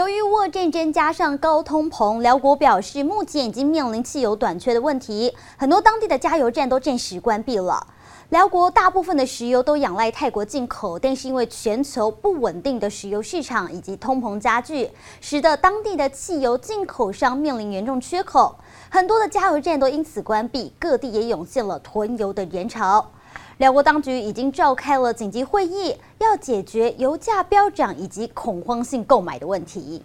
由于沃战争加上高通膨，寮国表示目前已经面临汽油短缺的问题，很多当地的加油站都暂时关闭了。寮国大部分的石油都仰赖泰国进口，但是因为全球不稳定的石油市场以及通膨加剧，使得当地的汽油进口商面临严重缺口，很多的加油站都因此关闭，各地也涌现了囤油的人潮。两国当局已经召开了紧急会议，要解决油价飙涨以及恐慌性购买的问题。